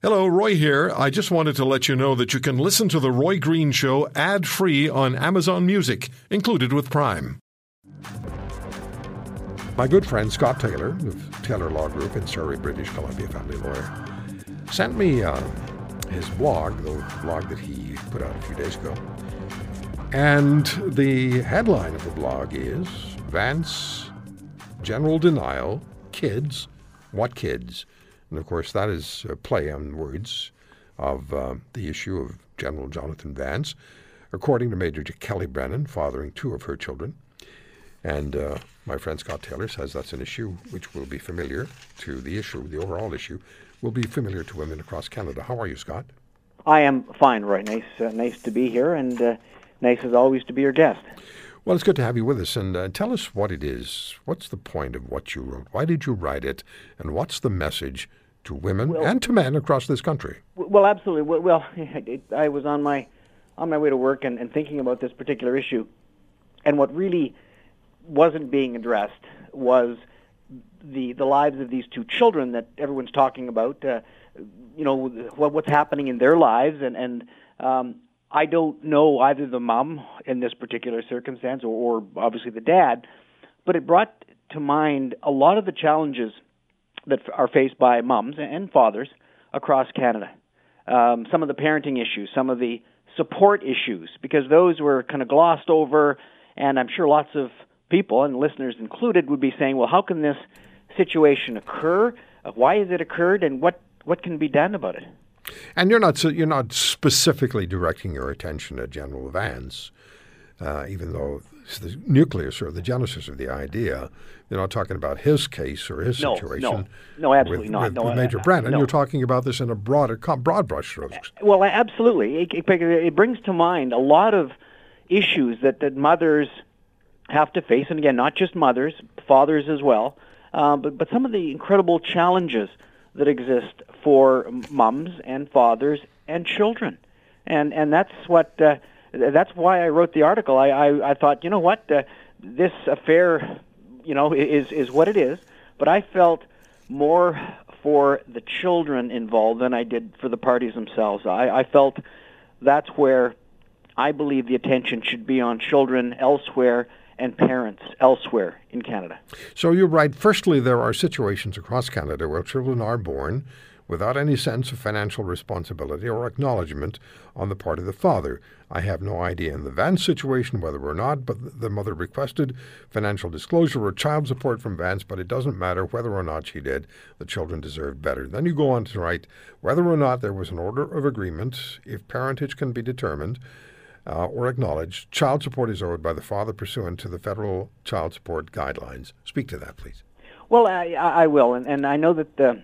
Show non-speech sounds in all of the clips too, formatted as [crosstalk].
Hello, Roy here. I just wanted to let you know that you can listen to The Roy Green Show ad free on Amazon Music, included with Prime. My good friend Scott Taylor of Taylor Law Group in Surrey, British Columbia, family lawyer, sent me uh, his blog, the blog that he put out a few days ago. And the headline of the blog is Vance General Denial Kids. What kids? And of course, that is a play on words of uh, the issue of General Jonathan Vance, according to Major Kellie Brennan, fathering two of her children. And uh, my friend Scott Taylor says that's an issue which will be familiar to the issue, the overall issue, will be familiar to women across Canada. How are you, Scott? I am fine, Roy. Nice, uh, nice to be here, and uh, nice as always to be your guest. Well, it's good to have you with us, and uh, tell us what it is. What's the point of what you wrote? Why did you write it? And what's the message to women well, and to men across this country? Well, absolutely. Well, [laughs] I was on my on my way to work and, and thinking about this particular issue, and what really wasn't being addressed was the the lives of these two children that everyone's talking about. Uh, you know what, what's happening in their lives, and and um, I don't know either the mom in this particular circumstance or, or obviously the dad, but it brought to mind a lot of the challenges that are faced by moms and fathers across Canada. Um, some of the parenting issues, some of the support issues, because those were kind of glossed over, and I'm sure lots of people, and listeners included, would be saying, well, how can this situation occur? Why has it occurred, and what, what can be done about it? And you're not you're not specifically directing your attention to General Vance, uh, even though it's the nucleus or the genesis of the idea. You're not talking about his case or his no, situation. No, no, absolutely with, not. With, no, with Major uh, Brennan, no. you're talking about this in a broader, broad brushstrokes. Well, absolutely. It, it, it brings to mind a lot of issues that, that mothers have to face, and again, not just mothers, fathers as well, uh, but but some of the incredible challenges that exist for mums and fathers and children, and and that's what uh, that's why I wrote the article. I I, I thought, you know what, uh, this affair, you know, is is what it is, but I felt more for the children involved than I did for the parties themselves. I, I felt that's where I believe the attention should be on children elsewhere and parents elsewhere in Canada. So you're right. Firstly, there are situations across Canada where children are born without any sense of financial responsibility or acknowledgement on the part of the father. I have no idea in the Vance situation whether or not, but the mother requested financial disclosure or child support from Vance, but it doesn't matter whether or not she did. The children deserved better. Then you go on to write whether or not there was an order of agreement, if parentage can be determined, uh, or acknowledged, child support is owed by the father pursuant to the federal child support guidelines. Speak to that, please. Well, I, I will, and, and I know that uh,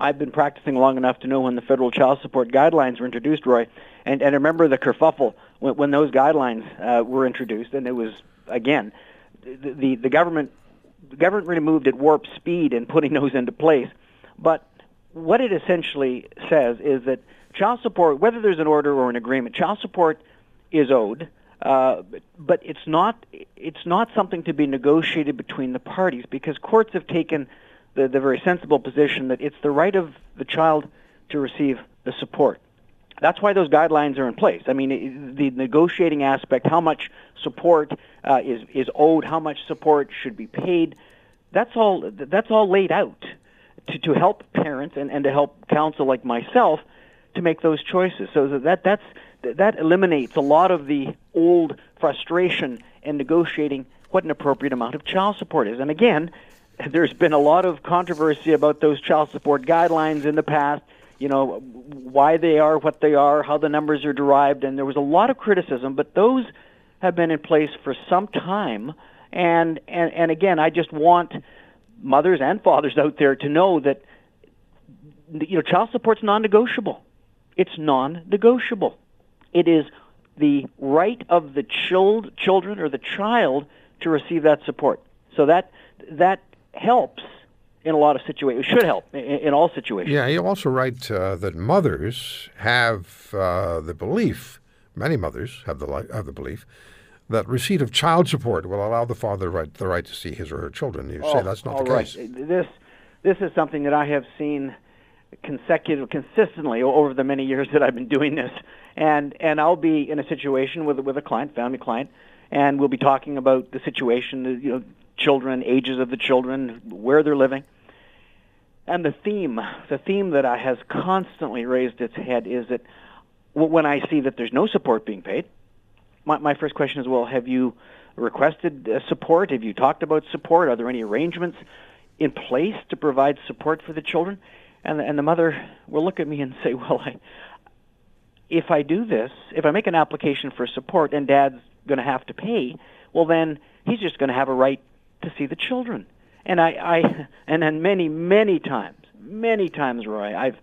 I've been practicing long enough to know when the federal child support guidelines were introduced, Roy, and, and remember the kerfuffle when, when those guidelines uh, were introduced, and it was again the, the the government the government really moved at warp speed in putting [laughs] those into place, but what it essentially says is that child support, whether there's an order or an agreement, child support is owed, uh, but it's not it's not something to be negotiated between the parties because courts have taken the, the very sensible position that it's the right of the child to receive the support. That's why those guidelines are in place. I mean, the negotiating aspect, how much support uh, is is owed, how much support should be paid, that's all that's all laid out to, to help parents and, and to help counsel like myself to make those choices. So that that's that eliminates a lot of the old frustration in negotiating what an appropriate amount of child support is. And again, there's been a lot of controversy about those child support guidelines in the past. You know why they are what they are, how the numbers are derived, and there was a lot of criticism. But those have been in place for some time. And and and again, I just want mothers and fathers out there to know that you know child support's non-negotiable. It's non-negotiable. It is the right of the child, children or the child to receive that support. So that that helps in a lot of situations. It should help in, in all situations. Yeah, you also write uh, that mothers have uh, the belief. Many mothers have the have the belief that receipt of child support will allow the father right, the right to see his or her children. You oh, say that's not the right. case. This this is something that I have seen consecutive, consistently over the many years that I've been doing this, and and I'll be in a situation with with a client, family client, and we'll be talking about the situation, you know, children, ages of the children, where they're living. And the theme, the theme that I has constantly raised its head is that when I see that there's no support being paid, my, my first question is, well, have you requested uh, support? Have you talked about support? Are there any arrangements in place to provide support for the children? And the, and the mother will look at me and say, [laughs] well, I, if I do this, if I make an application for support and dad's going to have to pay, well, then he's just going to have a right to see the children. And I, I and then many, many times, many times, Roy, I've,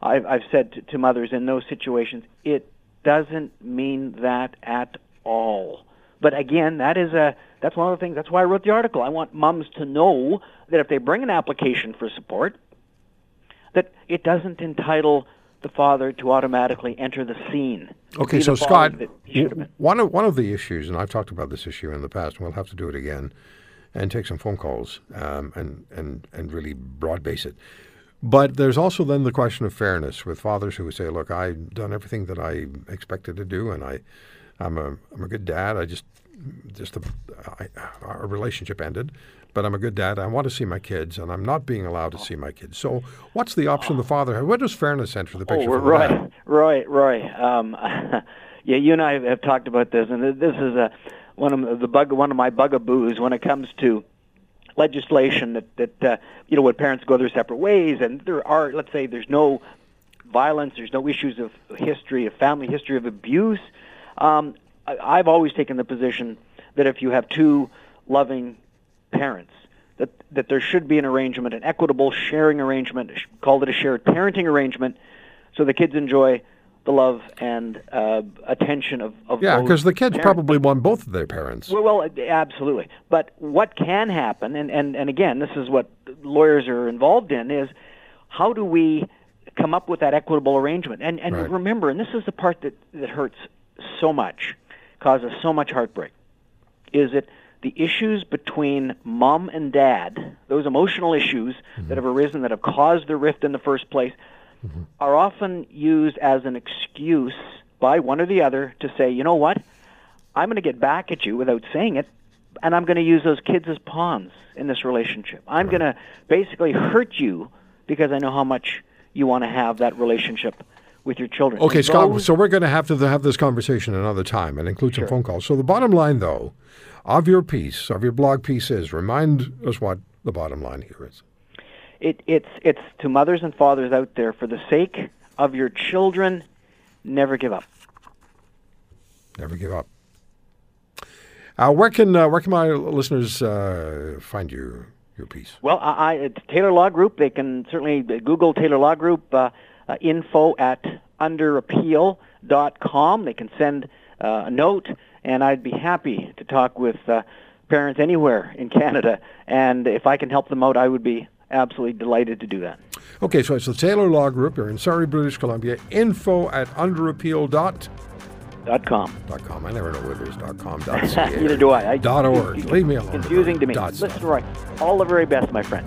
I've, I've said to, to mothers in those situations, it doesn't mean that at all. But again, that is a that's one of the things. That's why I wrote the article. I want moms to know that if they bring an application for support, that it doesn't entitle the father to automatically enter the scene. Okay, so Scott, one of one of the issues, and I've talked about this issue in the past, and we'll have to do it again, and take some phone calls um, and and and really broad base it. But there's also then the question of fairness with fathers who say, "Look, I've done everything that I expected to do, and I, I'm a I'm a good dad. I just just a, I, our relationship ended, but I'm a good dad. I want to see my kids, and I'm not being allowed to see my kids. So, what's the option the father has? Where does fairness enter the picture? Oh, right, right, Roy. Um, [laughs] yeah, you and I have talked about this, and this is a one of the bug, one of my bugaboos when it comes to legislation that that uh, you know when parents go their separate ways, and there are, let's say, there's no violence, there's no issues of history, of family history of abuse. Um, I, I've always taken the position that if you have two loving parents, that that there should be an arrangement, an equitable sharing arrangement, called it a shared parenting arrangement, so the kids enjoy the love and uh, attention of, of yeah, because the kids parents. probably want both of their parents. Well, well, absolutely. But what can happen, and, and, and again, this is what lawyers are involved in, is how do we come up with that equitable arrangement? And and right. remember, and this is the part that, that hurts so much, causes so much heartbreak, is that the issues between mom and dad, those emotional issues mm-hmm. that have arisen that have caused the rift in the first place, mm-hmm. are often used as an excuse by one or the other to say, you know what, I'm going to get back at you without saying it, and I'm going to use those kids as pawns in this relationship. I'm right. going to basically hurt you because I know how much you want to have that relationship with your children. Okay, and Scott. Those, so we're going to have to have this conversation another time and include some sure. phone calls. So the bottom line, though, of your piece, of your blog piece, is remind us what the bottom line here is it, it's it's to mothers and fathers out there for the sake of your children, never give up. Never give up. Uh, where can uh, where can my listeners uh, find you your piece? Well, I, I, it's Taylor Law Group. They can certainly Google Taylor Law Group. Uh, uh, info at underappeal.com. They can send uh, a note, and I'd be happy to talk with parents anywhere in Canada. And if I can help them out, I would be absolutely delighted to do that. Okay, so it's the Taylor Law Group. You're in Surrey, British Columbia. Info at underappeal dot. Dot com. Dot com. I never know whether it's dot com. Dot [laughs] Neither do I. I dot org. Leave me alone. Confusing to me. Dot Listen, Roy. All the very best, my friend.